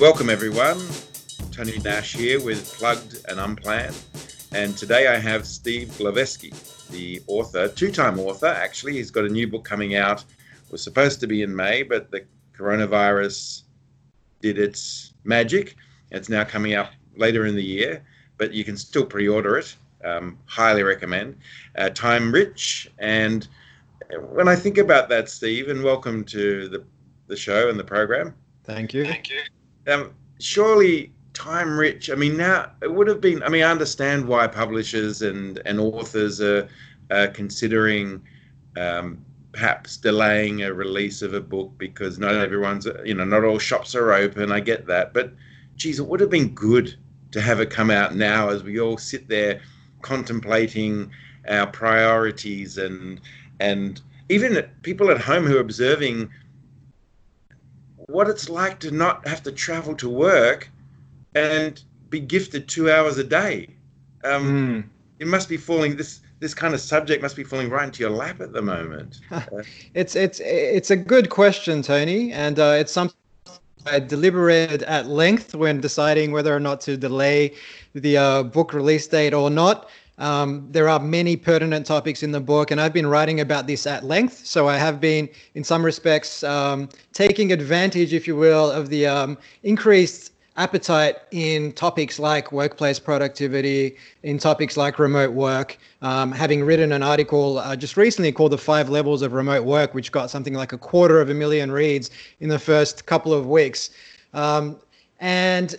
Welcome, everyone. Tony Nash here with Plugged and Unplanned. And today I have Steve Glaveski, the author, two time author, actually. He's got a new book coming out. It was supposed to be in May, but the coronavirus did its magic. It's now coming out later in the year, but you can still pre order it. Um, highly recommend. Uh, Time Rich. And when I think about that, Steve, and welcome to the, the show and the program. Thank you. Thank you. Um, surely time rich. I mean, now it would have been. I mean, I understand why publishers and and authors are, are considering um, perhaps delaying a release of a book because not everyone's, you know, not all shops are open. I get that, but geez, it would have been good to have it come out now as we all sit there contemplating our priorities and and even people at home who are observing what it's like to not have to travel to work and be gifted two hours a day. Um, mm. It must be falling this this kind of subject must be falling right into your lap at the moment. it's it's it's a good question, Tony, and uh, it's something I deliberated at length when deciding whether or not to delay the uh, book release date or not. Um, there are many pertinent topics in the book, and I've been writing about this at length. So I have been, in some respects, um, taking advantage, if you will, of the um, increased appetite in topics like workplace productivity, in topics like remote work. Um, having written an article uh, just recently called The Five Levels of Remote Work, which got something like a quarter of a million reads in the first couple of weeks. Um, and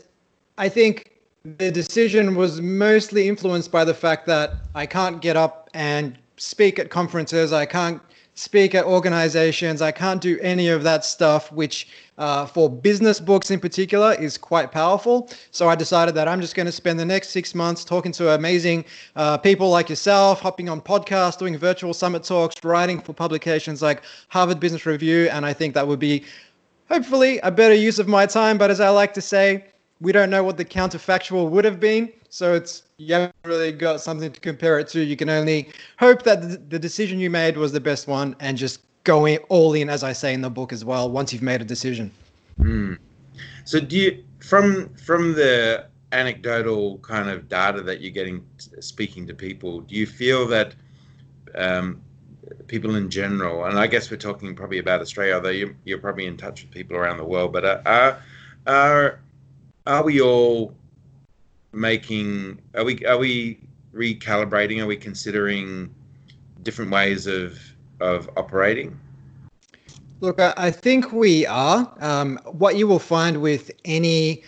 I think the decision was mostly influenced by the fact that I can't get up and speak at conferences. I can't speak at organizations. I can't do any of that stuff, which uh, for business books in particular is quite powerful. So I decided that I'm just going to spend the next six months talking to amazing uh, people like yourself, hopping on podcasts, doing virtual summit talks, writing for publications like Harvard Business Review. And I think that would be hopefully a better use of my time. But as I like to say, we don't know what the counterfactual would have been. So it's you haven't really got something to compare it to. You can only hope that the decision you made was the best one and just going all in, as I say in the book as well, once you've made a decision. Mm. So do you from from the anecdotal kind of data that you're getting speaking to people, do you feel that um, people in general, and I guess we're talking probably about Australia, although you're, you're probably in touch with people around the world, but are, are are we all making are we are we recalibrating? Are we considering different ways of of operating? Look i, I think we are. Um, what you will find with any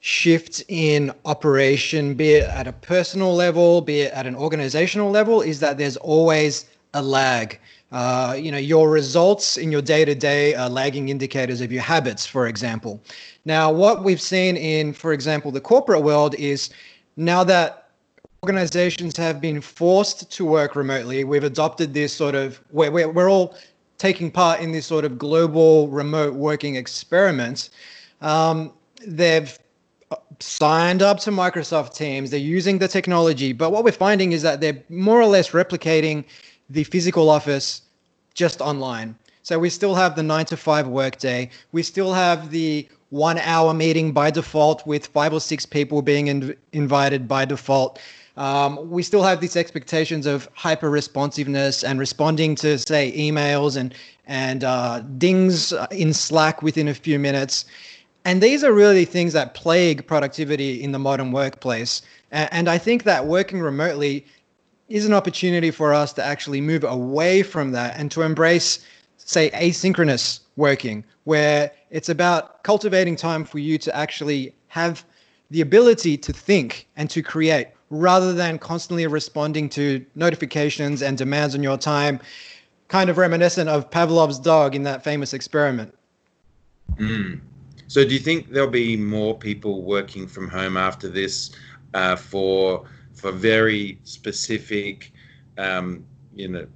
shift in operation be it at a personal level be it at an organizational level is that there's always a lag uh, you know your results in your day-to-day are lagging indicators of your habits for example. Now what we've seen in for example the corporate world is now that organizations have been forced to work remotely we've adopted this sort of we're, we're, we're all taking part in this sort of global remote working experiment. Um, they've signed up to microsoft teams they're using the technology but what we're finding is that they're more or less replicating the physical office just online. So we still have the nine to five workday. We still have the one hour meeting by default with five or six people being in, invited by default. Um, we still have these expectations of hyper responsiveness and responding to say emails and and uh, dings in Slack within a few minutes. And these are really things that plague productivity in the modern workplace. And I think that working remotely is an opportunity for us to actually move away from that and to embrace, say, asynchronous working, where it's about cultivating time for you to actually have the ability to think and to create rather than constantly responding to notifications and demands on your time, kind of reminiscent of Pavlov's dog in that famous experiment. Mm. So, do you think there'll be more people working from home after this uh, for for very specific, um, you know,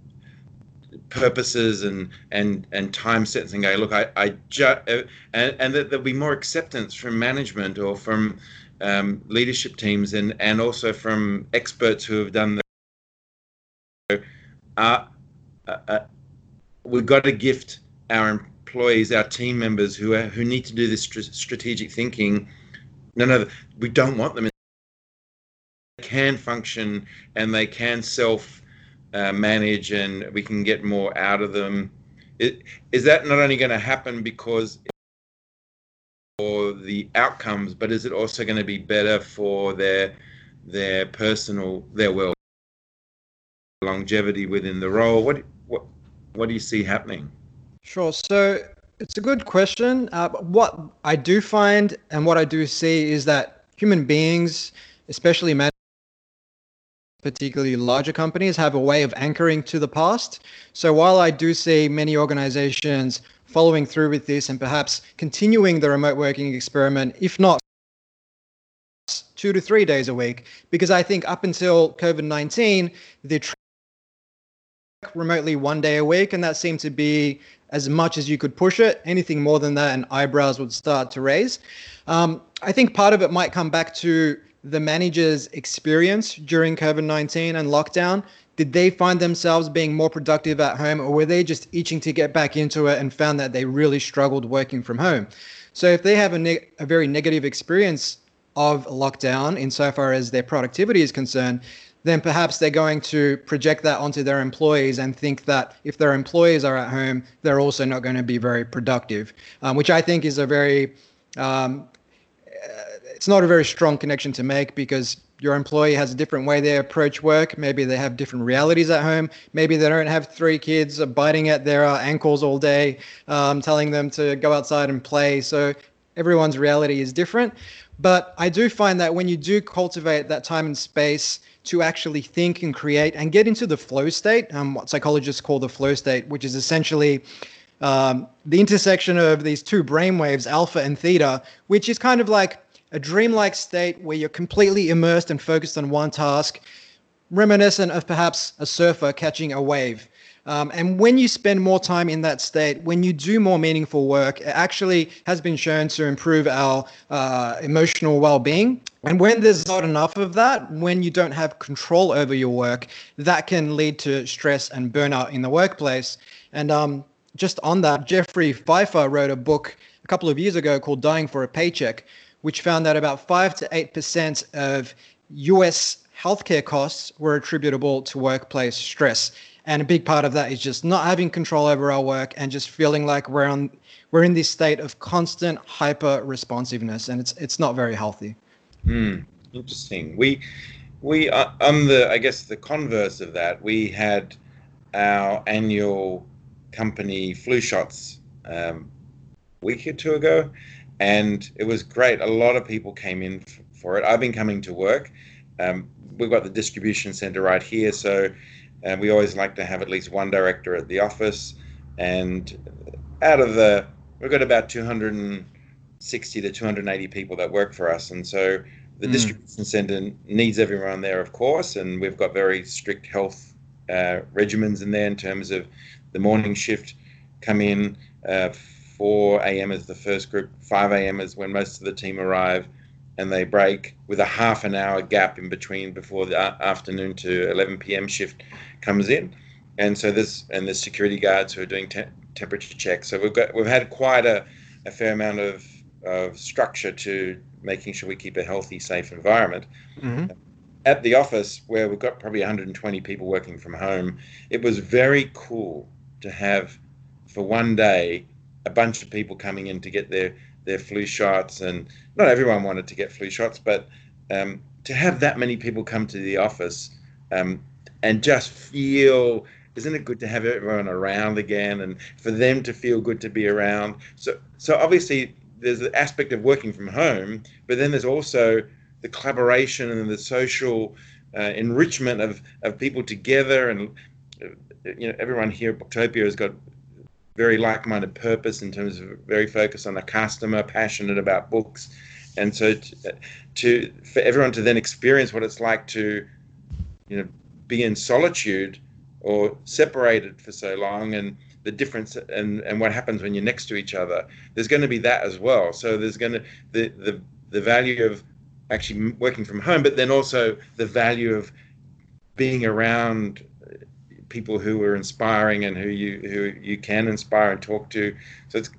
purposes and and and time sets and go look i i just uh, and, and that there'll be more acceptance from management or from um, leadership teams and and also from experts who have done the uh, uh, uh, we've got to gift our employees, our team members who are, who need to do this strategic thinking. No, no, we don't want them. Can function and they can self uh, manage, and we can get more out of them. It, is that not only going to happen because for the outcomes, but is it also going to be better for their their personal their well longevity within the role? What what what do you see happening? Sure. So it's a good question. Uh, what I do find and what I do see is that human beings, especially particularly larger companies, have a way of anchoring to the past. So while I do see many organizations following through with this and perhaps continuing the remote working experiment, if not two to three days a week, because I think up until COVID 19, the remotely one day a week, and that seemed to be as much as you could push it. Anything more than that, and eyebrows would start to raise. Um, I think part of it might come back to the manager's experience during COVID 19 and lockdown? Did they find themselves being more productive at home, or were they just itching to get back into it and found that they really struggled working from home? So, if they have a, ne- a very negative experience of lockdown insofar as their productivity is concerned, then perhaps they're going to project that onto their employees and think that if their employees are at home, they're also not going to be very productive, um, which I think is a very um, it's not a very strong connection to make because your employee has a different way they approach work. Maybe they have different realities at home. Maybe they don't have three kids biting at their uh, ankles all day, um, telling them to go outside and play. So everyone's reality is different. But I do find that when you do cultivate that time and space to actually think and create and get into the flow state, um, what psychologists call the flow state, which is essentially um, the intersection of these two brainwaves, alpha and theta, which is kind of like a dreamlike state where you're completely immersed and focused on one task, reminiscent of perhaps a surfer catching a wave. Um, and when you spend more time in that state, when you do more meaningful work, it actually has been shown to improve our uh, emotional well being. And when there's not enough of that, when you don't have control over your work, that can lead to stress and burnout in the workplace. And um, just on that, Jeffrey Pfeffer wrote a book a couple of years ago called Dying for a Paycheck, which found that about 5 to 8% of US healthcare costs were attributable to workplace stress. And a big part of that is just not having control over our work and just feeling like we're on we're in this state of constant hyper responsiveness and it's it's not very healthy. Hmm. Interesting. We we uh, on the I guess the converse of that, we had our annual company flu shots um, week or two ago, and it was great. A lot of people came in f- for it. I've been coming to work. Um, we've got the distribution center right here, so uh, we always like to have at least one director at the office. And out of the, we've got about 260 to 280 people that work for us, and so the mm. distribution center needs everyone there, of course, and we've got very strict health uh, regimens in there in terms of the morning shift come in. Uh, 4 a.m. is the first group, 5 a.m. is when most of the team arrive, and they break with a half an hour gap in between before the afternoon to 11 p.m. shift comes in. And so this and the security guards who are doing te- temperature checks. So we've got we've had quite a, a fair amount of, of structure to making sure we keep a healthy, safe environment. Mm-hmm. At the office, where we've got probably 120 people working from home, it was very cool to have for one day a bunch of people coming in to get their their flu shots, and not everyone wanted to get flu shots, but um, to have that many people come to the office um, and just feel isn't it good to have everyone around again and for them to feel good to be around? So so obviously there's the aspect of working from home but then there's also the collaboration and the social uh, enrichment of of people together and uh, you know everyone here at booktopia has got very like-minded purpose in terms of very focused on the customer, passionate about books, and so to, to for everyone to then experience what it's like to, you know, be in solitude or separated for so long and the difference and, and what happens when you're next to each other there's going to be that as well. So there's going to the, the the value of actually working from home but then also the value of being around people who are inspiring and who you who you can inspire and talk to. So it's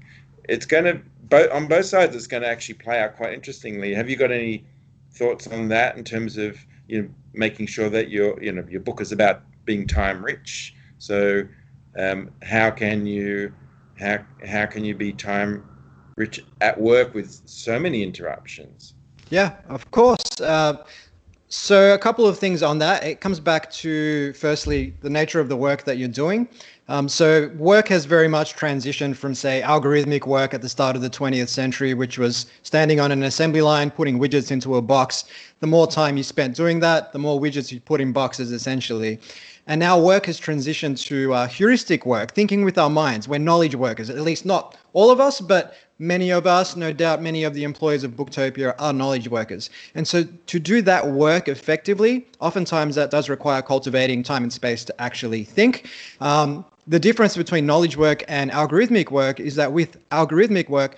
it's going to both on both sides. It's going to actually play out quite interestingly. Have you got any thoughts on that in terms of you know making sure that your you know your book is about being time rich? So um, how can you how how can you be time rich at work with so many interruptions? Yeah, of course. Uh, so, a couple of things on that. It comes back to, firstly, the nature of the work that you're doing. Um, so, work has very much transitioned from, say, algorithmic work at the start of the 20th century, which was standing on an assembly line, putting widgets into a box. The more time you spent doing that, the more widgets you put in boxes, essentially. And now work has transitioned to uh, heuristic work, thinking with our minds. We're knowledge workers, at least not all of us, but many of us, no doubt many of the employees of Booktopia are knowledge workers. And so to do that work effectively, oftentimes that does require cultivating time and space to actually think. Um, the difference between knowledge work and algorithmic work is that with algorithmic work,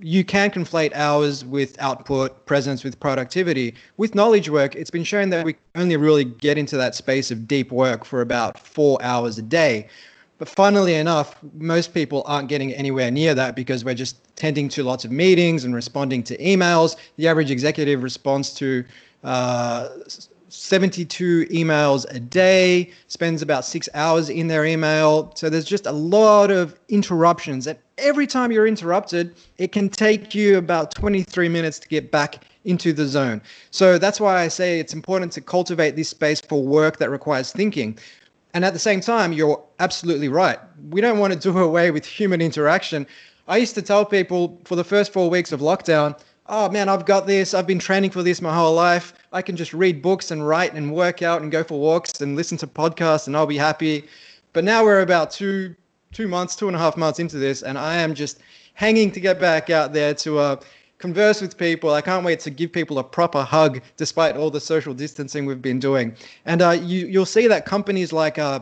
you can conflate hours with output, presence with productivity. With knowledge work, it's been shown that we only really get into that space of deep work for about four hours a day. But funnily enough, most people aren't getting anywhere near that because we're just tending to lots of meetings and responding to emails. The average executive responds to uh, 72 emails a day, spends about six hours in their email. So there's just a lot of interruptions. And every time you're interrupted, it can take you about 23 minutes to get back into the zone. So that's why I say it's important to cultivate this space for work that requires thinking. And at the same time, you're absolutely right. We don't want to do away with human interaction. I used to tell people for the first four weeks of lockdown, oh man, I've got this. I've been training for this my whole life. I can just read books and write and work out and go for walks and listen to podcasts and I'll be happy. But now we're about two, two months, two and a half months into this, and I am just hanging to get back out there to uh, converse with people. I can't wait to give people a proper hug, despite all the social distancing we've been doing. And uh, you, you'll see that companies like uh,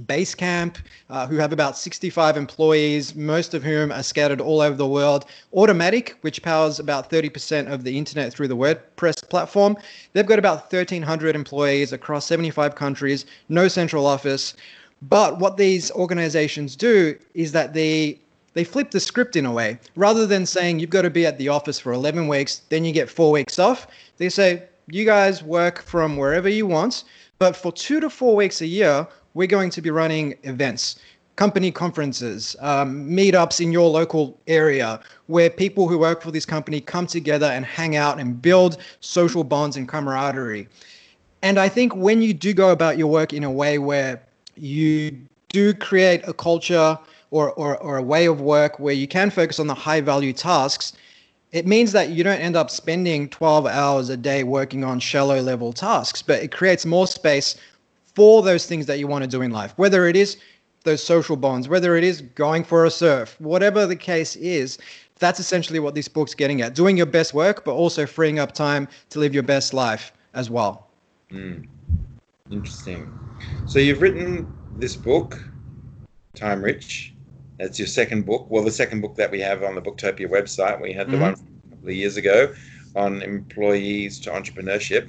Basecamp, uh, who have about 65 employees, most of whom are scattered all over the world. Automattic, which powers about 30% of the internet through the WordPress platform, they've got about 1,300 employees across 75 countries, no central office. But what these organizations do is that they they flip the script in a way. Rather than saying you've got to be at the office for 11 weeks, then you get four weeks off, they say you guys work from wherever you want, but for two to four weeks a year, we're going to be running events, company conferences, um, meetups in your local area where people who work for this company come together and hang out and build social bonds and camaraderie. And I think when you do go about your work in a way where you do create a culture or, or, or a way of work where you can focus on the high value tasks, it means that you don't end up spending 12 hours a day working on shallow level tasks, but it creates more space for those things that you want to do in life, whether it is those social bonds, whether it is going for a surf, whatever the case is. That's essentially what this book's getting at doing your best work, but also freeing up time to live your best life as well. Mm. Interesting. So you've written this book, Time Rich, That's your second book. Well, the second book that we have on the Booktopia website. We had the mm-hmm. one a couple of years ago on employees to entrepreneurship.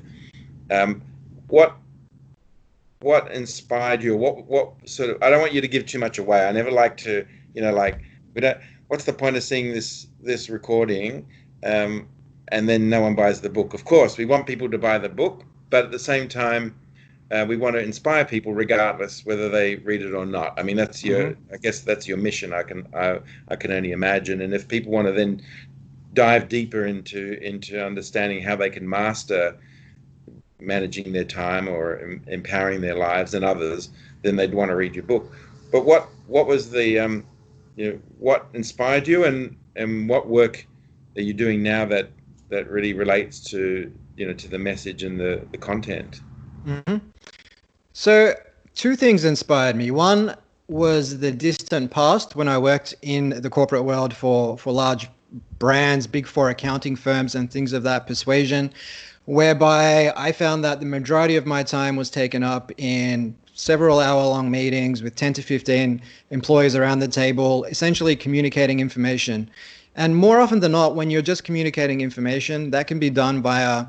Um, what what inspired you? What what sort of? I don't want you to give too much away. I never like to, you know, like we don't. What's the point of seeing this this recording, um, and then no one buys the book? Of course, we want people to buy the book, but at the same time, uh, we want to inspire people regardless whether they read it or not. I mean, that's your, mm-hmm. I guess that's your mission. I can, I, I can only imagine. And if people want to then dive deeper into into understanding how they can master managing their time or em- empowering their lives and others, then they'd want to read your book. But what what was the um, you know, what inspired you, and and what work are you doing now that that really relates to you know to the message and the the content? Mm-hmm. So, two things inspired me. One was the distant past when I worked in the corporate world for, for large brands, big four accounting firms, and things of that persuasion, whereby I found that the majority of my time was taken up in several hour long meetings with 10 to 15 employees around the table, essentially communicating information. And more often than not, when you're just communicating information, that can be done via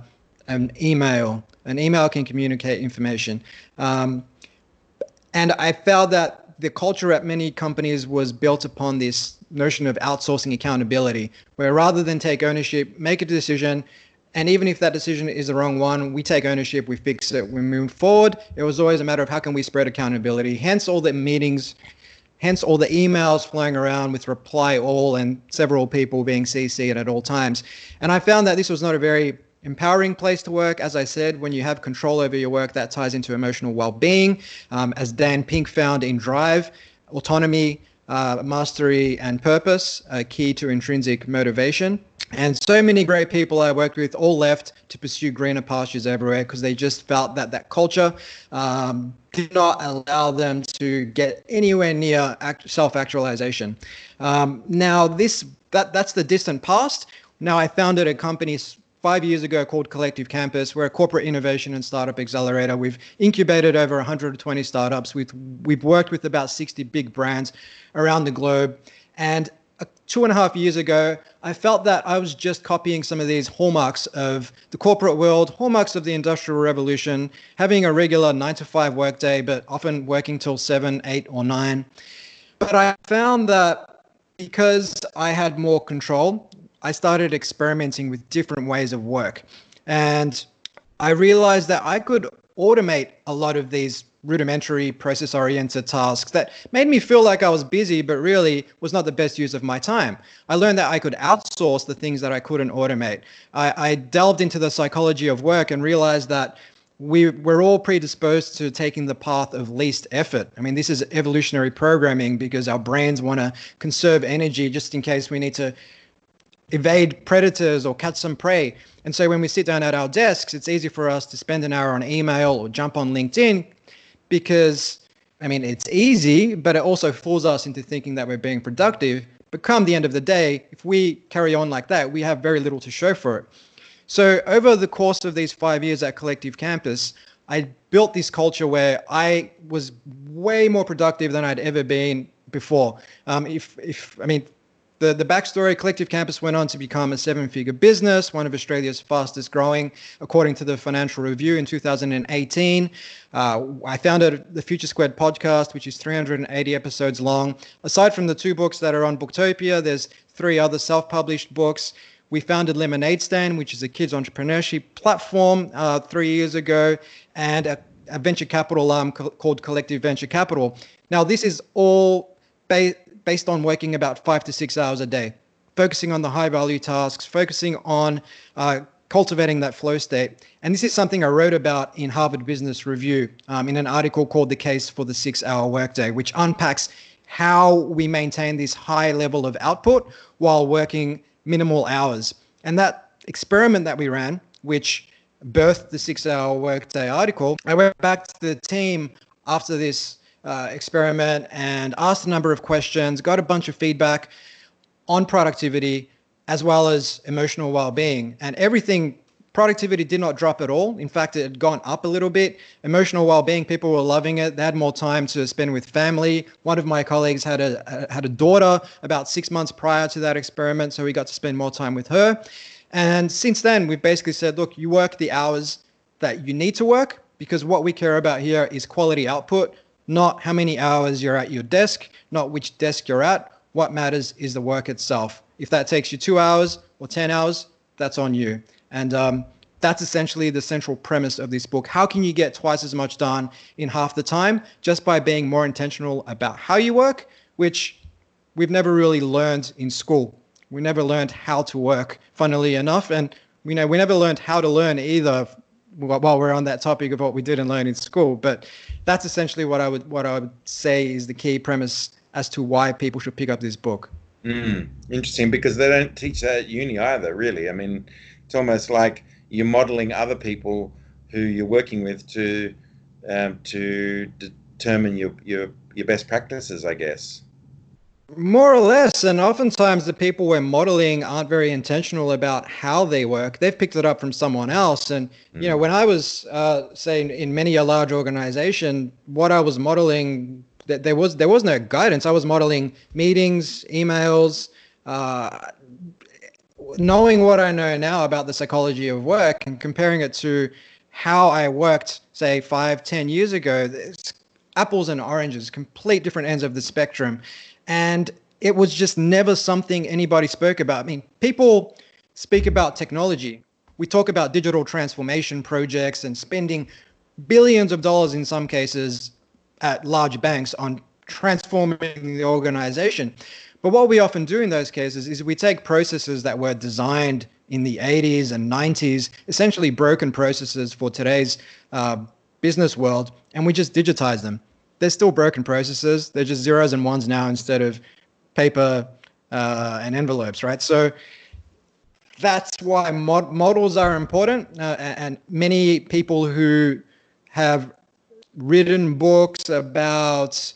an email an email can communicate information. Um, and I found that the culture at many companies was built upon this notion of outsourcing accountability, where rather than take ownership, make a decision, and even if that decision is the wrong one, we take ownership, we fix it, we move forward. It was always a matter of how can we spread accountability. Hence all the meetings, hence all the emails flying around with reply all and several people being CC'd at all times. And I found that this was not a very empowering place to work. As I said, when you have control over your work, that ties into emotional well-being. Um, as Dan Pink found in Drive, autonomy, uh, mastery, and purpose are key to intrinsic motivation. And so many great people I worked with all left to pursue greener pastures everywhere because they just felt that that culture um, did not allow them to get anywhere near act- self-actualization. Um, now, this that that's the distant past. Now, I founded a company five years ago called Collective Campus. We're a corporate innovation and startup accelerator. We've incubated over 120 startups. We've we've worked with about 60 big brands around the globe, and uh, two and a half years ago, I felt that I was just copying some of these hallmarks of the corporate world, hallmarks of the industrial revolution, having a regular nine to five workday, but often working till seven, eight, or nine. But I found that because I had more control, I started experimenting with different ways of work. And I realized that I could automate a lot of these rudimentary process oriented tasks that made me feel like I was busy, but really was not the best use of my time. I learned that I could outsource the things that I couldn't automate. I, I delved into the psychology of work and realized that we, we're all predisposed to taking the path of least effort. I mean, this is evolutionary programming because our brains want to conserve energy just in case we need to evade predators or catch some prey. And so when we sit down at our desks, it's easy for us to spend an hour on email or jump on LinkedIn because, I mean, it's easy, but it also fools us into thinking that we're being productive. But come the end of the day, if we carry on like that, we have very little to show for it. So over the course of these five years at Collective Campus, I built this culture where I was way more productive than I'd ever been before. Um, if, if I mean, the, the backstory Collective Campus went on to become a seven figure business, one of Australia's fastest growing, according to the Financial Review in 2018. Uh, I founded the Future Squared podcast, which is 380 episodes long. Aside from the two books that are on Booktopia, there's three other self published books. We founded Lemonade Stand, which is a kids entrepreneurship platform, uh, three years ago, and a, a venture capital arm co- called Collective Venture Capital. Now, this is all based based on working about five to six hours a day, focusing on the high value tasks, focusing on uh, cultivating that flow state. And this is something I wrote about in Harvard Business Review um, in an article called The Case for the Six Hour Workday, which unpacks how we maintain this high level of output while working minimal hours. And that experiment that we ran, which birthed the six hour workday article, I went back to the team after this uh, experiment and asked a number of questions, got a bunch of feedback on productivity as well as emotional well-being. And everything productivity did not drop at all. In fact it had gone up a little bit. Emotional well-being people were loving it. They had more time to spend with family. One of my colleagues had a had a daughter about 6 months prior to that experiment so we got to spend more time with her. And since then we've basically said look you work the hours that you need to work because what we care about here is quality output not how many hours you're at your desk, not which desk you're at. What matters is the work itself. If that takes you two hours or 10 hours, that's on you. And um, that's essentially the central premise of this book. How can you get twice as much done in half the time just by being more intentional about how you work, which we've never really learned in school. We never learned how to work, funnily enough. And we know we never learned how to learn either while we're on that topic of what we didn't learn in school. But that's essentially what I would what I would say is the key premise as to why people should pick up this book. Mm, interesting, because they don't teach that at uni either. Really, I mean, it's almost like you're modeling other people who you're working with to um, to determine your your your best practices, I guess. More or less, and oftentimes the people we're modeling aren't very intentional about how they work. They've picked it up from someone else. And you know, hmm. when I was uh, saying in many a large organization, what I was modeling that there was there was no guidance. I was modeling meetings, emails, uh, knowing what I know now about the psychology of work and comparing it to how I worked, say five, ten years ago. It's apples and oranges, complete different ends of the spectrum. And it was just never something anybody spoke about. I mean, people speak about technology. We talk about digital transformation projects and spending billions of dollars in some cases at large banks on transforming the organization. But what we often do in those cases is we take processes that were designed in the 80s and 90s, essentially broken processes for today's uh, business world, and we just digitize them. They're still broken processes. They're just zeros and ones now instead of paper uh, and envelopes, right? So that's why mod- models are important. Uh, and many people who have written books about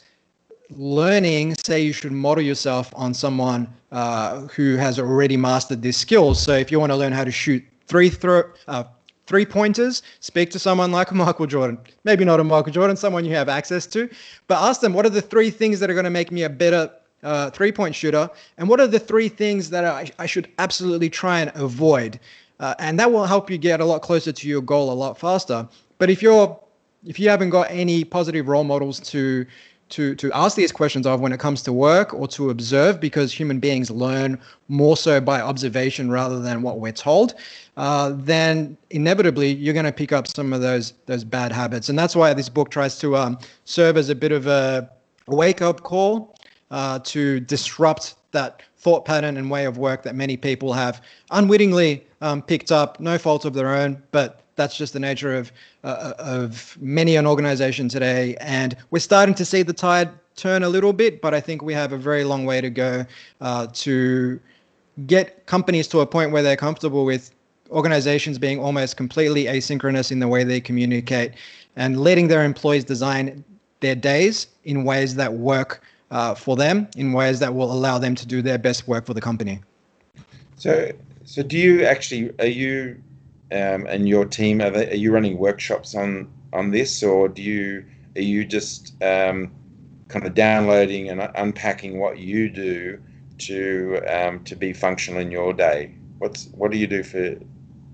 learning say you should model yourself on someone uh, who has already mastered this skill. So if you want to learn how to shoot three throw, uh, three pointers, speak to someone like Michael Jordan. Maybe not a Michael Jordan, someone you have access to, but ask them what are the three things that are going to make me a better uh, three point shooter, and what are the three things that I, I should absolutely try and avoid. Uh, and that will help you get a lot closer to your goal a lot faster. But if you're if you haven't got any positive role models to to to ask these questions of when it comes to work or to observe because human beings learn more so by observation rather than what we're told uh, then inevitably you're going to pick up some of those those bad habits. And that's why this book tries to um, serve as a bit of a wake up call uh, to disrupt that thought pattern and way of work that many people have unwittingly um, picked up no fault of their own but that's just the nature of uh, of many an organization today, and we're starting to see the tide turn a little bit. But I think we have a very long way to go uh, to get companies to a point where they're comfortable with organizations being almost completely asynchronous in the way they communicate and letting their employees design their days in ways that work uh, for them, in ways that will allow them to do their best work for the company. So, so do you actually are you um, and your team are, they, are you running workshops on on this, or do you are you just um, kind of downloading and unpacking what you do to um, to be functional in your day? What's what do you do for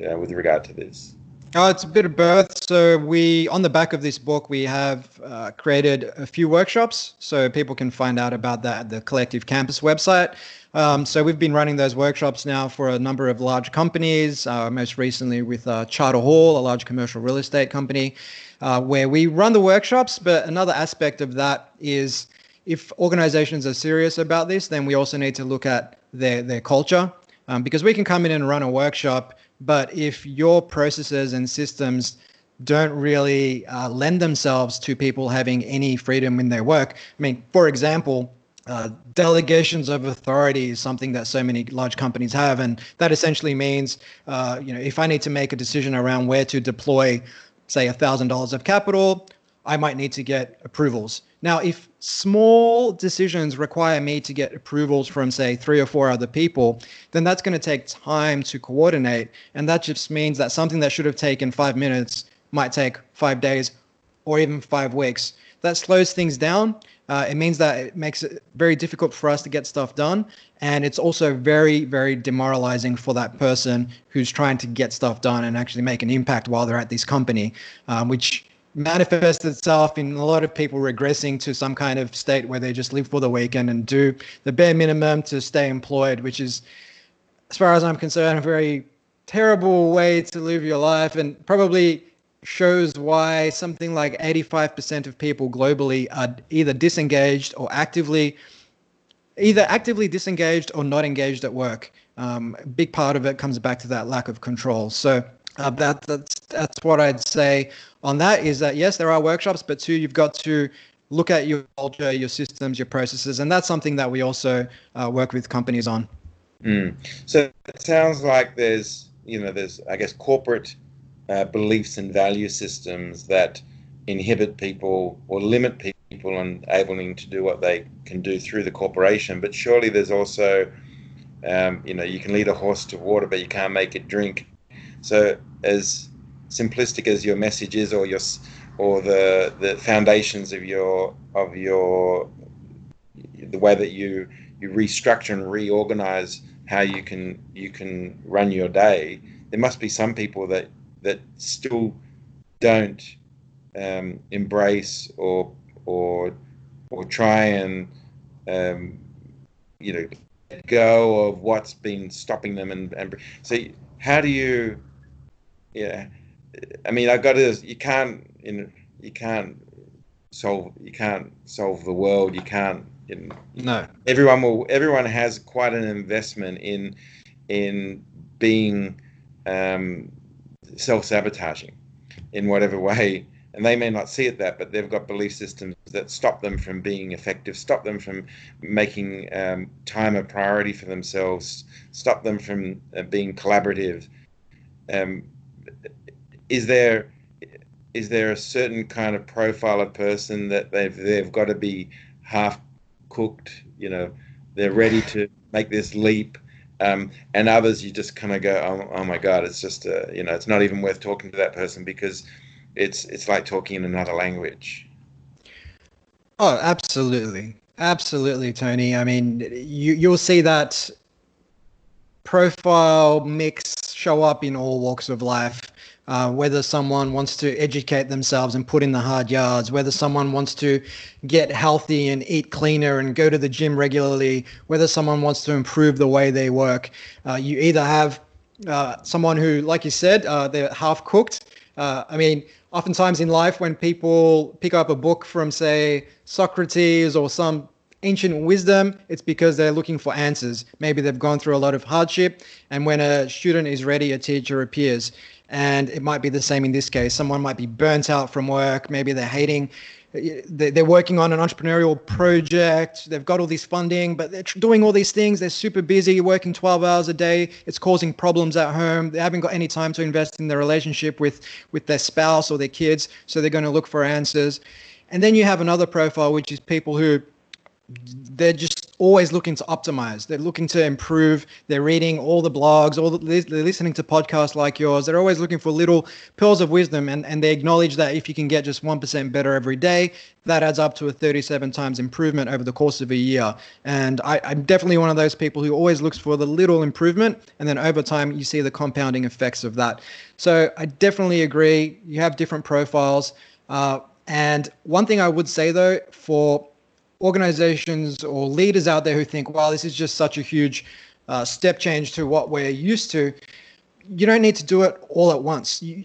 uh, with regard to this? Oh, it's a bit of both. So we, on the back of this book, we have uh, created a few workshops, so people can find out about that at the Collective Campus website. Um, so we've been running those workshops now for a number of large companies, uh, most recently with uh, Charter Hall, a large commercial real estate company, uh, where we run the workshops. But another aspect of that is if organizations are serious about this, then we also need to look at their, their culture. Um, because we can come in and run a workshop, but if your processes and systems don't really uh, lend themselves to people having any freedom in their work. I mean, for example, uh, delegations of authority is something that so many large companies have, and that essentially means, uh, you know, if I need to make a decision around where to deploy, say, thousand dollars of capital, I might need to get approvals. Now, if small decisions require me to get approvals from, say, three or four other people, then that's going to take time to coordinate, and that just means that something that should have taken five minutes might take five days or even five weeks. That slows things down uh, it means that it makes it very difficult for us to get stuff done. And it's also very, very demoralizing for that person who's trying to get stuff done and actually make an impact while they're at this company, um, which manifests itself in a lot of people regressing to some kind of state where they just live for the weekend and do the bare minimum to stay employed, which is, as far as I'm concerned, a very terrible way to live your life and probably shows why something like 85% of people globally are either disengaged or actively either actively disengaged or not engaged at work. Um, a big part of it comes back to that lack of control. So uh, that, that's that's what I'd say on that is that yes, there are workshops, but two, you've got to look at your culture, your systems, your processes, and that's something that we also uh, work with companies on. Mm. So it sounds like there's you know there's I guess corporate uh, beliefs and value systems that inhibit people or limit people and enabling to do what they can do through the corporation. But surely there's also, um, you know, you can lead a horse to water, but you can't make it drink. So as simplistic as your message is, or your or the the foundations of your of your the way that you you restructure and reorganize how you can you can run your day there must be some people that that still don't um, embrace or or or try and um, you know let go of what's been stopping them and and so how do you yeah I mean I got to you can't you know you can't solve you can't solve the world you can't you know, no. Everyone will everyone has quite an investment in in being um, self-sabotaging in whatever way. And they may not see it that but they've got belief systems that stop them from being effective stop them from making um, time a priority for themselves stop them from uh, being collaborative. Um, is there is there a certain kind of profile of person that they've they've got to be half cooked you know they're ready to make this leap um, and others you just kind of go oh, oh, my god it's just uh, you know it's not even worth talking to that person because it's it's like talking in another language. Oh absolutely. Absolutely tony. I mean you you'll see that profile mix show up in all walks of life uh, whether someone wants to educate themselves and put in the hard yards, whether someone wants to get healthy and eat cleaner and go to the gym regularly, whether someone wants to improve the way they work. Uh, you either have uh, someone who, like you said, uh, they're half cooked. Uh, I mean, oftentimes in life, when people pick up a book from, say, Socrates or some ancient wisdom, it's because they're looking for answers. Maybe they've gone through a lot of hardship, and when a student is ready, a teacher appears. And it might be the same in this case. Someone might be burnt out from work. Maybe they're hating, they're working on an entrepreneurial project. They've got all this funding, but they're doing all these things. They're super busy, working 12 hours a day. It's causing problems at home. They haven't got any time to invest in their relationship with, with their spouse or their kids. So they're going to look for answers. And then you have another profile, which is people who they're just always looking to optimize. They're looking to improve. They're reading all the blogs, all the, they're listening to podcasts like yours. They're always looking for little pearls of wisdom, and, and they acknowledge that if you can get just one percent better every day, that adds up to a 37 times improvement over the course of a year. And I, I'm definitely one of those people who always looks for the little improvement, and then over time you see the compounding effects of that. So I definitely agree. You have different profiles. Uh, and one thing I would say though, for organizations or leaders out there who think, wow, this is just such a huge uh, step change to what we're used to, you don't need to do it all at once. You,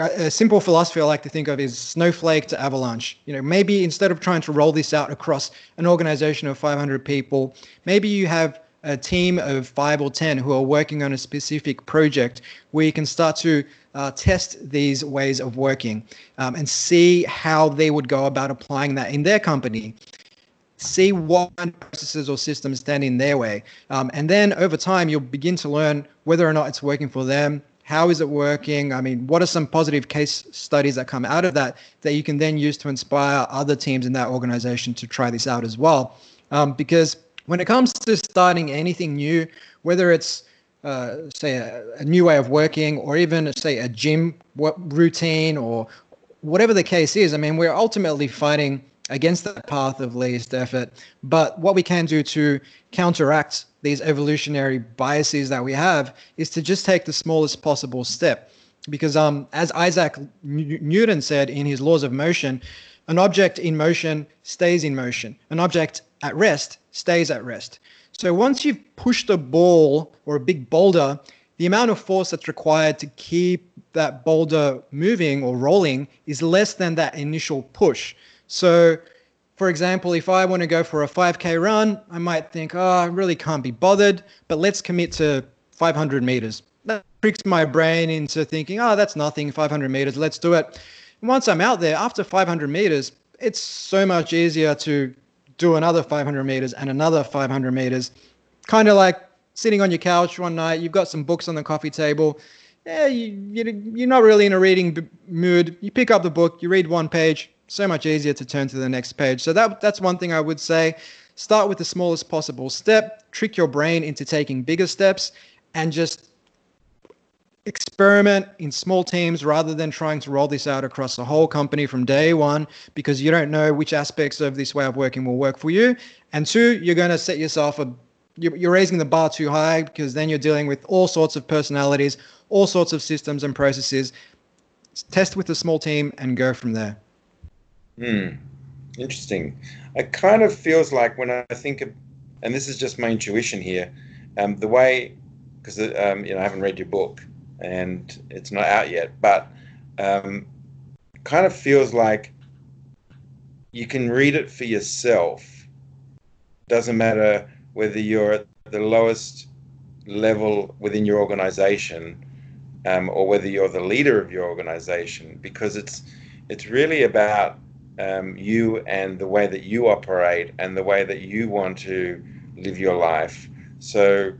a simple philosophy I like to think of is snowflake to avalanche. You know, maybe instead of trying to roll this out across an organization of 500 people, maybe you have a team of five or 10 who are working on a specific project where you can start to uh, test these ways of working um, and see how they would go about applying that in their company. See what processes or systems stand in their way. Um, and then over time, you'll begin to learn whether or not it's working for them. How is it working? I mean, what are some positive case studies that come out of that that you can then use to inspire other teams in that organization to try this out as well? Um, because when it comes to starting anything new, whether it's uh, say a, a, new way of working or even say a gym routine or whatever the case is, I mean, we're ultimately fighting against that path of least effort. But what we can do to counteract these evolutionary biases that we have is to just take the smallest possible step. Because um, as Isaac Newton said in his laws of motion, an object in motion stays in motion. An object at rest stays at rest. So once you've pushed a ball or a big boulder, the amount of force that's required to keep that boulder moving or rolling is less than that initial push. So, for example, if I want to go for a 5K run, I might think, oh, I really can't be bothered, but let's commit to 500 meters. That tricks my brain into thinking, oh, that's nothing, 500 meters, let's do it. And once I'm out there, after 500 meters, it's so much easier to do another 500 meters and another 500 meters. Kind of like sitting on your couch one night, you've got some books on the coffee table. Yeah, you, you're not really in a reading mood. You pick up the book, you read one page, so much easier to turn to the next page. So that that's one thing I would say. Start with the smallest possible step, trick your brain into taking bigger steps, and just experiment in small teams rather than trying to roll this out across the whole company from day one because you don't know which aspects of this way of working will work for you. And two, you're going to set yourself a you're raising the bar too high because then you're dealing with all sorts of personalities, all sorts of systems and processes. Test with a small team and go from there. Hmm. Interesting. It kind of feels like when I think of, and this is just my intuition here, um, the way, because um, you know I haven't read your book and it's not out yet, but um, kind of feels like you can read it for yourself. Doesn't matter whether you're at the lowest level within your organization um, or whether you're the leader of your organization, because it's it's really about um, you and the way that you operate and the way that you want to live your life. So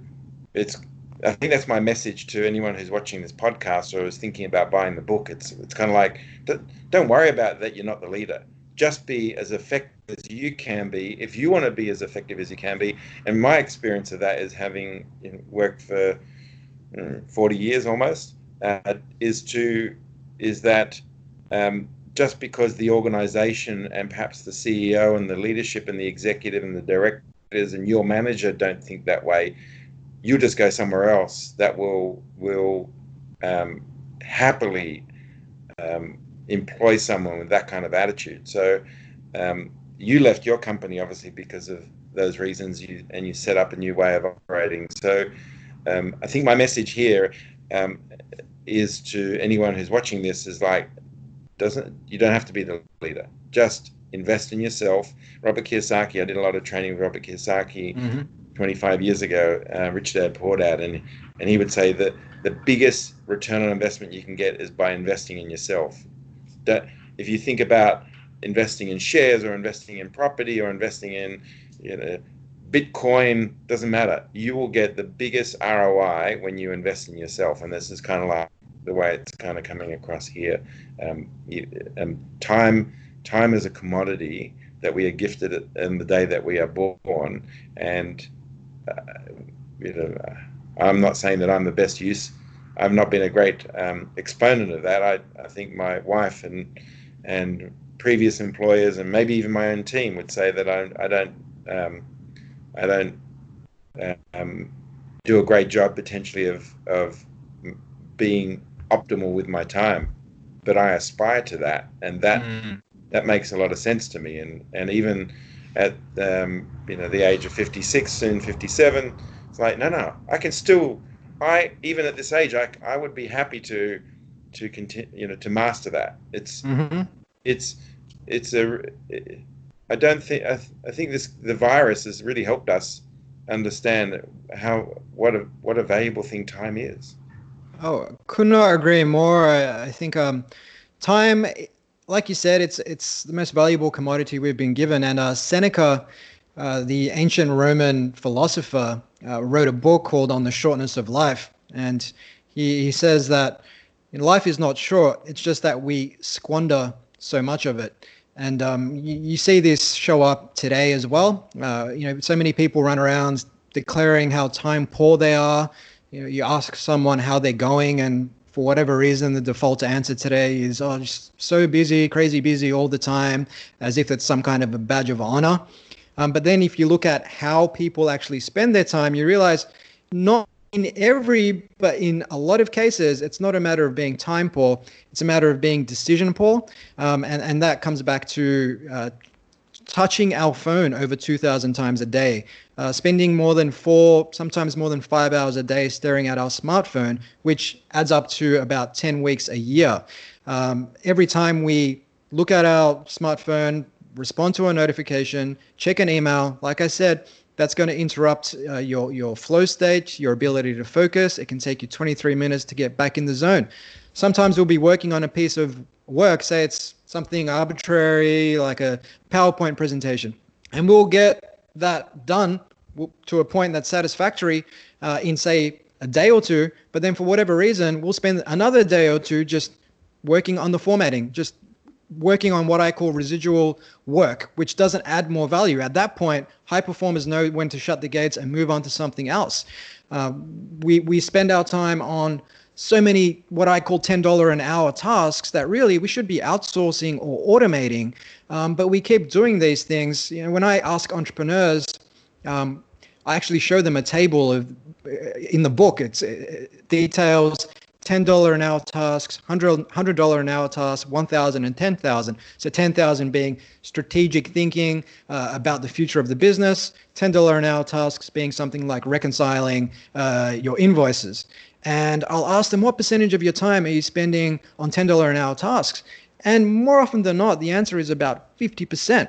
it's I think that's my message to anyone who's watching this podcast or is thinking about buying the book. It's it's kind of like don't worry about that you're not the leader. Just be as effective as you can be if you want to be as effective as you can be. And my experience of that is having you know, worked for mm, 40 years almost uh, is to is that um, just because the organization and perhaps the CEO and the leadership and the executive and the directors and your manager don't think that way, you just go somewhere else that will will um, happily um, employ someone with that kind of attitude. So um, you left your company obviously because of those reasons, you, and you set up a new way of operating. So um, I think my message here um, is to anyone who's watching this is like doesn't you don't have to be the leader. Just invest in yourself. Robert Kiyosaki, I did a lot of training with Robert Kiyosaki mm-hmm. 25 years ago, uh, Rich Dad and and he would say that the biggest return on investment you can get is by investing in yourself. That if you think about investing in shares or investing in property or investing in you know Bitcoin doesn't matter. You will get the biggest ROI when you invest in yourself, and this is kind of like the way it's kind of coming across here. Um, you, um, time, time is a commodity that we are gifted in the day that we are born, and you know, I'm not saying that I'm the best use. I've not been a great um, exponent of that. I, I think my wife and and previous employers and maybe even my own team would say that I, I don't um, I don't um, do a great job potentially of of being optimal with my time, but I aspire to that, and that mm. that makes a lot of sense to me. And and even at um, you know the age of 56, soon 57, it's like no, no, I can still. I even at this age, I I would be happy to to continue, you know, to master that. It's mm-hmm. it's it's a. I don't think I, th- I think this the virus has really helped us understand how what a what a valuable thing time is. Oh, could not agree more. I, I think um, time, like you said, it's it's the most valuable commodity we've been given. And uh, Seneca, uh, the ancient Roman philosopher, uh, wrote a book called On the Shortness of Life, and he he says that life is not short. It's just that we squander so much of it. And um, you, you, see this show up today as well. Uh, you know, so many people run around declaring how time poor they are you know, you ask someone how they're going, and for whatever reason, the default answer today is, "Oh, just so busy, crazy busy all the time," as if it's some kind of a badge of honor. Um, but then, if you look at how people actually spend their time, you realize not in every, but in a lot of cases, it's not a matter of being time poor. It's a matter of being decision poor, um, and and that comes back to uh, touching our phone over 2,000 times a day, uh, spending more than four, sometimes more than five hours a day staring at our smartphone, which adds up to about 10 weeks a year. Um, every time we look at our smartphone, respond to a notification, check an email, like I said, that's going to interrupt uh, your, your flow state, your ability to focus. It can take you 23 minutes to get back in the zone. Sometimes we'll be working on a piece of work, say it's something arbitrary like a PowerPoint presentation, and we'll get that done to a point that's satisfactory uh, in say a day or two. But then for whatever reason, we'll spend another day or two just working on the formatting, just working on what I call residual work, which doesn't add more value. At that point, high performers know when to shut the gates and move on to something else. Uh, we we spend our time on so many what I call $10 an hour tasks that really we should be outsourcing or automating. Um, but we keep doing these things. You know, when I ask entrepreneurs, um, I actually show them a table of uh, in the book. It's uh, details $10 an hour tasks, $100, dollars an hour tasks, 1,000 and 10,000. So 10,000 being strategic thinking uh, about the future of the business, $10 an hour tasks being something like reconciling uh, your invoices. And I'll ask them, what percentage of your time are you spending on $10 an hour tasks? And more often than not, the answer is about 50%.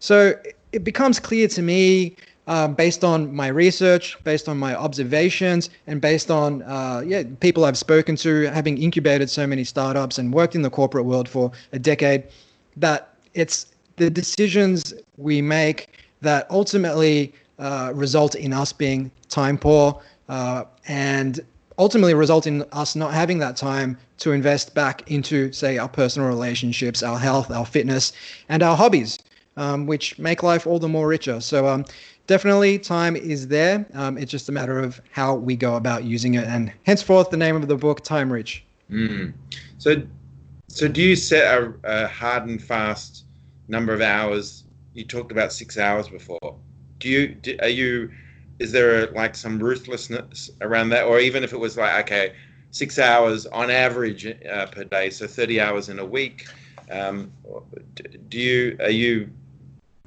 So it becomes clear to me um, based on my research, based on my observations, and based on uh, yeah people I've spoken to, having incubated so many startups and worked in the corporate world for a decade, that it's the decisions we make that ultimately uh, result in us being time poor uh, and ultimately result in us not having that time to invest back into, say, our personal relationships, our health, our fitness, and our hobbies, um, which make life all the more richer. So um, definitely time is there. Um, it's just a matter of how we go about using it, and henceforth the name of the book, Time Rich. Mm. So, so do you set a, a, hard and fast number of hours? You talked about six hours before. Do you do, are you? Is there a, like some ruthlessness around that, or even if it was like okay, six hours on average uh, per day, so thirty hours in a week? Um, do you are you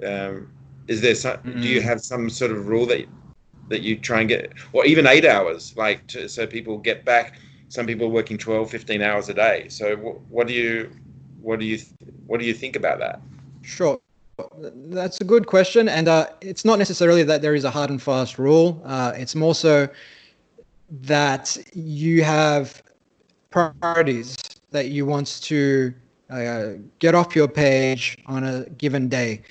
um, is there some? Mm-hmm. Do you have some sort of rule that that you try and get, or even eight hours, like to, so people get back? Some people are working 12, 15 hours a day. So what, what do you, what do you, what do you think about that? Sure. That's a good question, and uh, it's not necessarily that there is a hard and fast rule. Uh, it's more so that you have priorities that you want to uh, get off your page on a given day.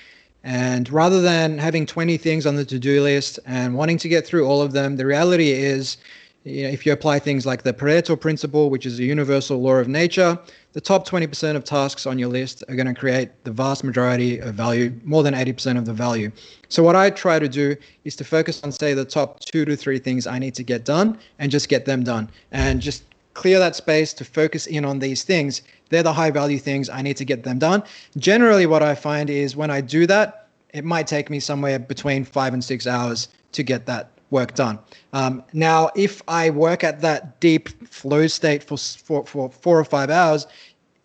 And rather than having 20 things on the to do list and wanting to get through all of them, the reality is, you know, if you apply things like the Pareto principle, which is a universal law of nature, the top 20% of tasks on your list are going to create the vast majority of value, more than 80% of the value. So, what I try to do is to focus on, say, the top two to three things I need to get done and just get them done and just clear that space to focus in on these things. They're the high value things. I need to get them done. Generally, what I find is when I do that, it might take me somewhere between five and six hours to get that work done. Um, now, if I work at that deep flow state for, for, for four or five hours,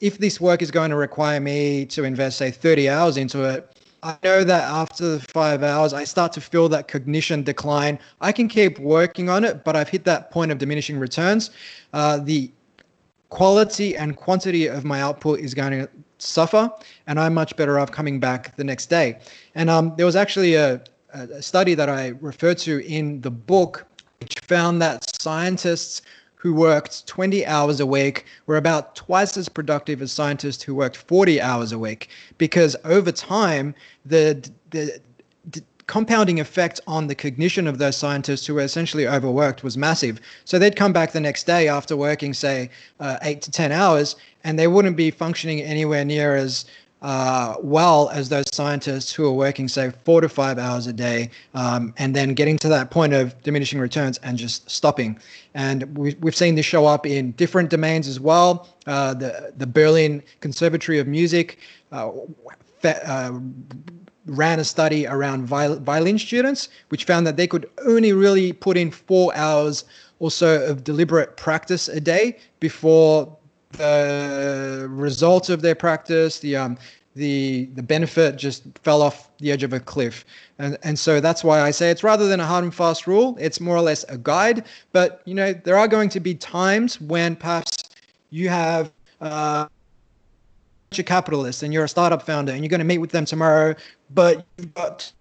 if this work is going to require me to invest, say, 30 hours into it, I know that after the five hours, I start to feel that cognition decline. I can keep working on it, but I've hit that point of diminishing returns. Uh, the quality and quantity of my output is going to suffer, and I'm much better off coming back the next day. And um, there was actually a, a study that I referred to in the book, which found that scientists who worked 20 hours a week were about twice as productive as scientists who worked 40 hours a week because over time the the, compounding effect on the cognition of those scientists who were essentially overworked was massive. So they'd come back the next day after working, say, uh, eight to 10 hours, and they wouldn't be functioning anywhere near as uh, well as those scientists who are working, say, four to five hours a day, um, and then getting to that point of diminishing returns and just stopping. And we, we've seen this show up in different domains as well. Uh, the the Berlin Conservatory of Music. Uh, uh ran a study around viol- violin students, which found that they could only really put in four hours or so of deliberate practice a day before the result of their practice, the um, the the benefit just fell off the edge of a cliff. And and so that's why I say it's rather than a hard and fast rule, it's more or less a guide. But you know, there are going to be times when perhaps you have uh, a capitalist and you're a startup founder and you're going to meet with them tomorrow, but you've got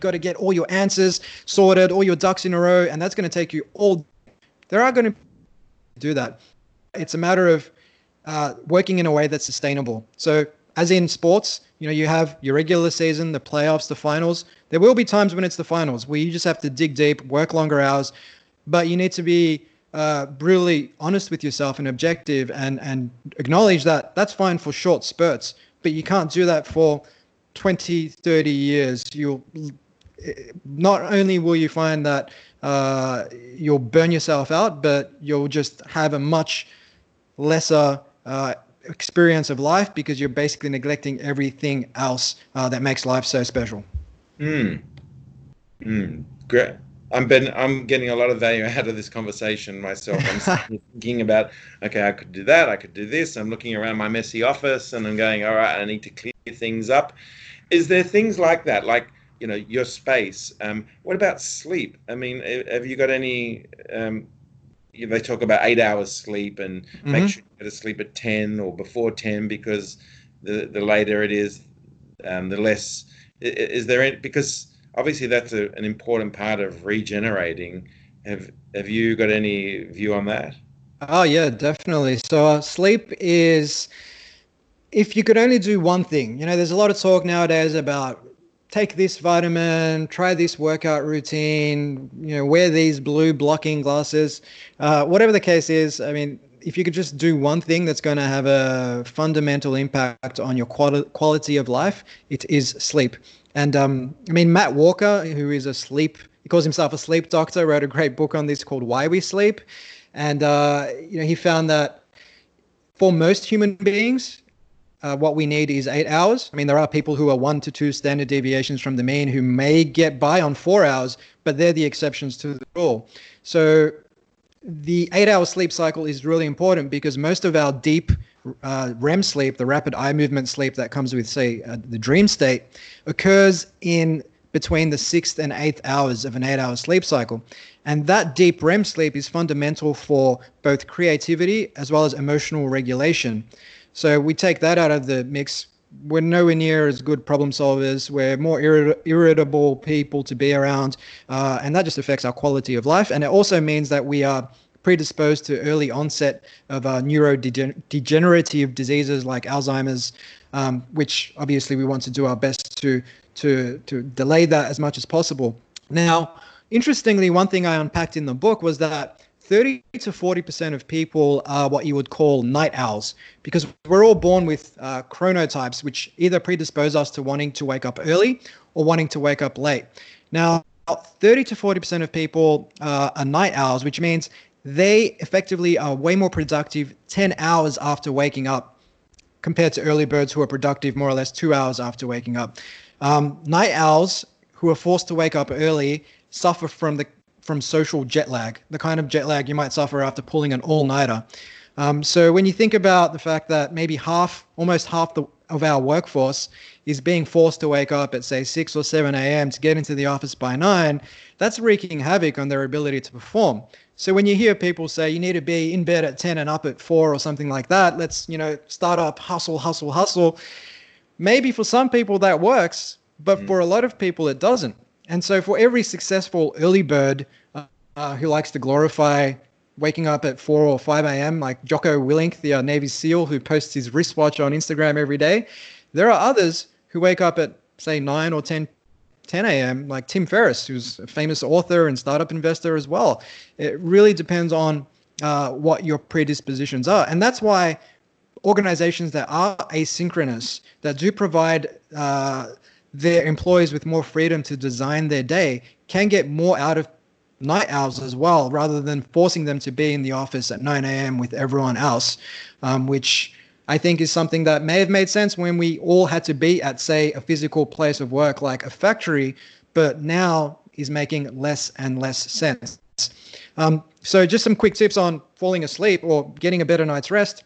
got to get all your answers sorted, all your ducks in a row, and that's going to take you all. There are going to do that. It's a matter of uh, working in a way that's sustainable. So, as in sports, you know, you have your regular season, the playoffs, the finals. There will be times when it's the finals where you just have to dig deep, work longer hours, but you need to be uh, brutally honest with yourself and objective and, and acknowledge that that's fine for short spurts, but you can't do that for 20, 30 years. You'll not only will you find that uh, you'll burn yourself out, but you'll just have a much lesser uh, experience of life because you're basically neglecting everything else uh, that makes life so special. Hmm. Hmm. Great. I'm been I'm getting a lot of value out of this conversation myself. I'm thinking about okay, I could do that, I could do this. I'm looking around my messy office and I'm going, all right, I need to clear things up. Is there things like that, like you know your space? Um, what about sleep? I mean, have you got any? Um, you know, they talk about eight hours sleep and mm-hmm. make sure you go to sleep at ten or before ten because the the later it is, um, the less. Is there any, because obviously that's a, an important part of regenerating. Have Have you got any view on that? Oh yeah, definitely. So uh, sleep is if you could only do one thing. You know, there's a lot of talk nowadays about take this vitamin, try this workout routine, you know, wear these blue blocking glasses, uh, whatever the case is. I mean, if you could just do one thing that's going to have a fundamental impact on your quali- quality of life, it is sleep. And um, I mean, Matt Walker, who is a sleep, he calls himself a sleep doctor, wrote a great book on this called Why We Sleep. And, uh, you know, he found that for most human beings, uh, what we need is eight hours. I mean, there are people who are one to two standard deviations from the mean who may get by on four hours, but they're the exceptions to the rule. So the eight hour sleep cycle is really important because most of our deep uh, REM sleep, the rapid eye movement sleep that comes with, say, uh, the dream state, occurs in between the sixth and eighth hours of an eight hour sleep cycle. And that deep REM sleep is fundamental for both creativity as well as emotional regulation. So we take that out of the mix. We're nowhere near as good problem solvers. We're more irrit- irritable people to be around. Uh, and that just affects our quality of life. And it also means that we are predisposed to early onset of uh, neurodegenerative diseases like Alzheimer's, um, which obviously we want to do our best to, to, to delay that as much as possible. Now, interestingly, one thing I unpacked in the book was that 30 to 40% of people are what you would call night owls because we're all born with uh, chronotypes which either predispose us to wanting to wake up early or wanting to wake up late. Now, 30 to 40% of people uh, are night owls, which means they effectively are way more productive 10 hours after waking up compared to early birds who are productive more or less two hours after waking up. Um, night owls who are forced to wake up early suffer from the from social jet lag, the kind of jet lag you might suffer after pulling an all-nighter. Um, so when you think about the fact that maybe half, almost half the, of our workforce is being forced to wake up at say 6 or 7 a.m. to get into the office by 9, that's wreaking havoc on their ability to perform. So when you hear people say you need to be in bed at 10 and up at 4 or something like that, let's, you know, start up, hustle, hustle, hustle. Maybe for some people that works, but mm. for a lot of people it doesn't. And so for every successful early bird uh, who likes to glorify waking up at 4 or 5 a.m., like Jocko Willink, the uh, Navy SEAL who posts his wristwatch on Instagram every day. There are others who wake up at, say, 9 or 10, 10 a.m., like Tim Ferriss, who's a famous author and startup investor as well. It really depends on uh, what your predispositions are. And that's why organizations that are asynchronous, that do provide uh, their employees with more freedom to design their day, can get more out of night owls as well, rather than forcing them to be in the office at 9 a.m. with everyone else, um, which I think is something that may have made sense when we all had to be at, say, a physical place of work like a factory, but now is making less and less sense. Um, so, just some quick tips on falling asleep or getting a better night's rest.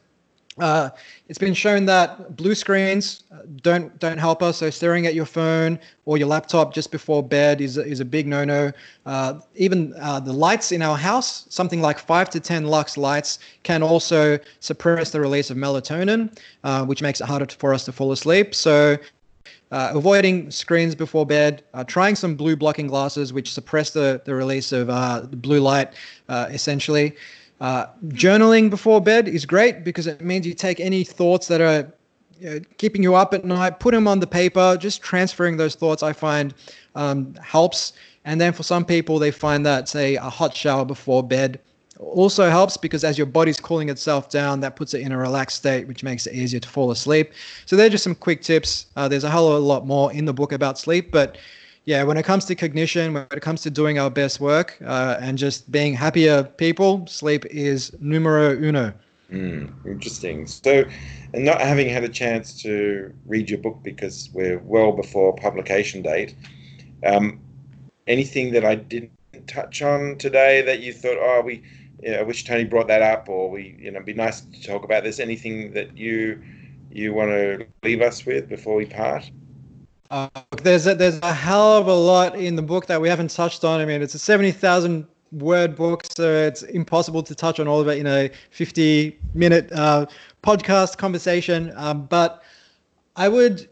Uh, it's been shown that blue screens uh, don't don't help us. So staring at your phone or your laptop just before bed is is a big no-no. Uh, even uh, the lights in our house, something like five to ten lux lights, can also suppress the release of melatonin, uh, which makes it harder for us to fall asleep. So. Uh, avoiding screens before bed, trying some blue blocking glasses, which suppress the, the release of blue light, essentially. Uh, journaling before bed is great because it means you take any thoughts that are you know, keeping you up at night, put them on the paper. Just transferring those thoughts, I find, um, helps. And then for some people, they find that, say, a hot shower before bed also helps because as your body's cooling itself down, that puts it in a relaxed state, which makes it easier to fall asleep. So they're just some quick tips. Uh, there's a hell of a lot more in the book about sleep, but yeah, when it comes to cognition, when it comes to doing our best work uh, and just being happier people, sleep is numero uno. Mm, interesting. So, and not having had a chance to read your book because we're well before publication date, um, anything that I didn't touch on today that you thought, oh, we, you know, I wish Tony brought that up, or we, you know, be nice to talk about this? Anything that you you want to leave us with before we part? Uh, there's a, there's a hell of a lot in the book that we haven't touched on. I mean, it's a seventy thousand word book, so it's impossible to touch on all of it in a fifty minute uh, podcast conversation. Um, but I would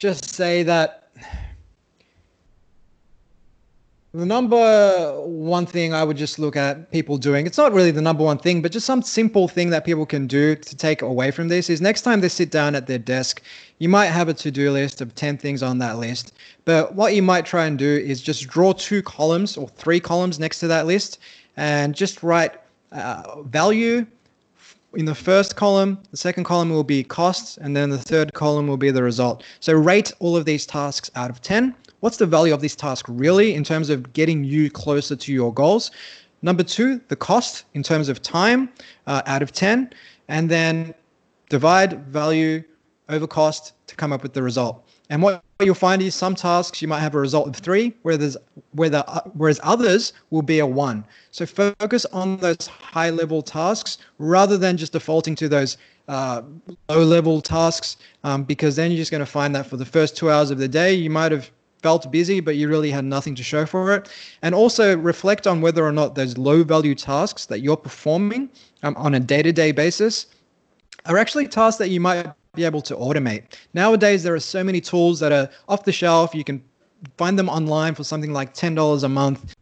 just say that the number one thing I would just look at people doing, it's not really the number one thing, but just some simple thing that people can do to take away from this is next time they sit down at their desk, you might have a to do list of 10 things on that list. But what you might try and do is just draw two columns or three columns next to that list and just write uh, value in the first column, the second column will be costs, and then the third column will be the result. So rate all of these tasks out of 10 what's the value of this task really in terms of getting you closer to your goals? Number two, the cost in terms of time uh, out of 10, and then divide value over cost to come up with the result. And what you'll find is some tasks you might have a result of three, whereas where uh, whereas others will be a one. So focus on those high level tasks rather than just defaulting to those uh, low level tasks, um, because then you're just going to find that for the first two hours of the day you might have felt busy, but you really had nothing to show for it. And also reflect on whether or not those low value tasks that you're performing um, on a day to day basis are actually tasks that you might be able to automate. Nowadays, there are so many tools that are off the shelf. You can find them online for something like $10 a month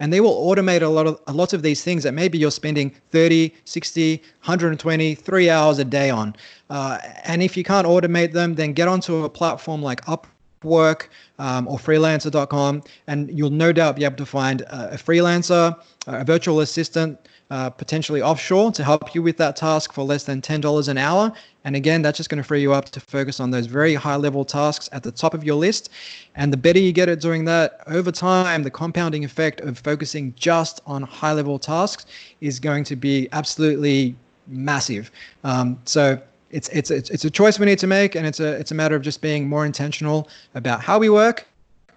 and they will automate a lot of a lot of these things that maybe you're spending 30 60 120 3 hours a day on uh, and if you can't automate them then get onto a platform like up Upwork um, or freelancer.com, and you'll no doubt be able to find a, a freelancer, a virtual assistant, uh, potentially offshore to help you with that task for less than $10 an hour. And again, that's just going to free you up to focus on those very high level tasks at the top of your list. And the better you get at doing that over time, the compounding effect of focusing just on high level tasks is going to be absolutely massive. Um, so it's it's it's a choice we need to make, and it's a it's a matter of just being more intentional about how we work.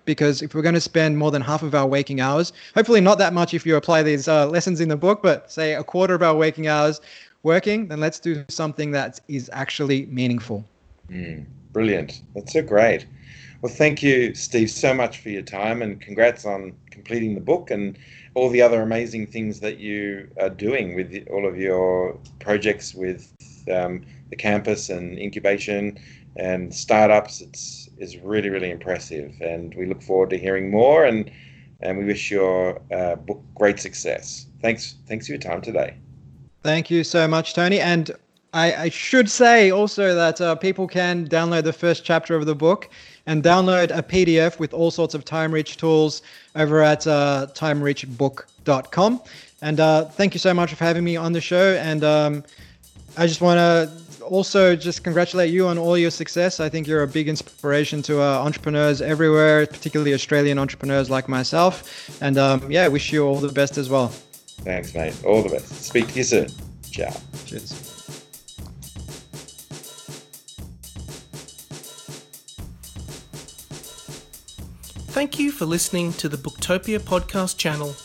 Because if we're going to spend more than half of our waking hours, hopefully not that much if you apply these uh, lessons in the book, but say a quarter of our waking hours working, then let's do something that is actually meaningful. Mm, brilliant. That's so great. Well, thank you, Steve, so much for your time and congrats on completing the book and all the other amazing things that you are doing with all of your projects with um, the campus and incubation and startups. It's is really really impressive, and we look forward to hearing more. and And we wish your uh, book great success. Thanks thanks for your time today. Thank you so much, Tony. And I, I should say also that uh, people can download the first chapter of the book and download a PDF with all sorts of time rich tools over at uh, timerichbook.com. And uh, thank you so much for having me on the show. And um, I just want to also just congratulate you on all your success. I think you're a big inspiration to uh, entrepreneurs everywhere, particularly Australian entrepreneurs like myself. And um, yeah, wish you all the best as well. Thanks, mate. All the best. Speak to you soon. Ciao. Cheers. Thank you for listening to the Booktopia podcast channel.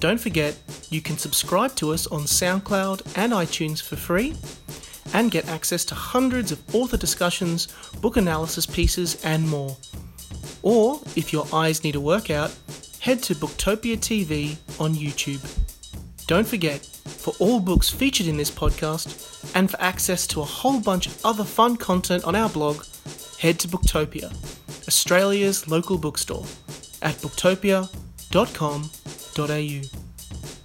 Don't forget, you can subscribe to us on SoundCloud and iTunes for free and get access to hundreds of author discussions, book analysis pieces, and more. Or, if your eyes need a workout, head to Booktopia TV on YouTube. Don't forget, for all books featured in this podcast, and for access to a whole bunch of other fun content on our blog, head to Booktopia, Australia's local bookstore, at booktopia.com.au.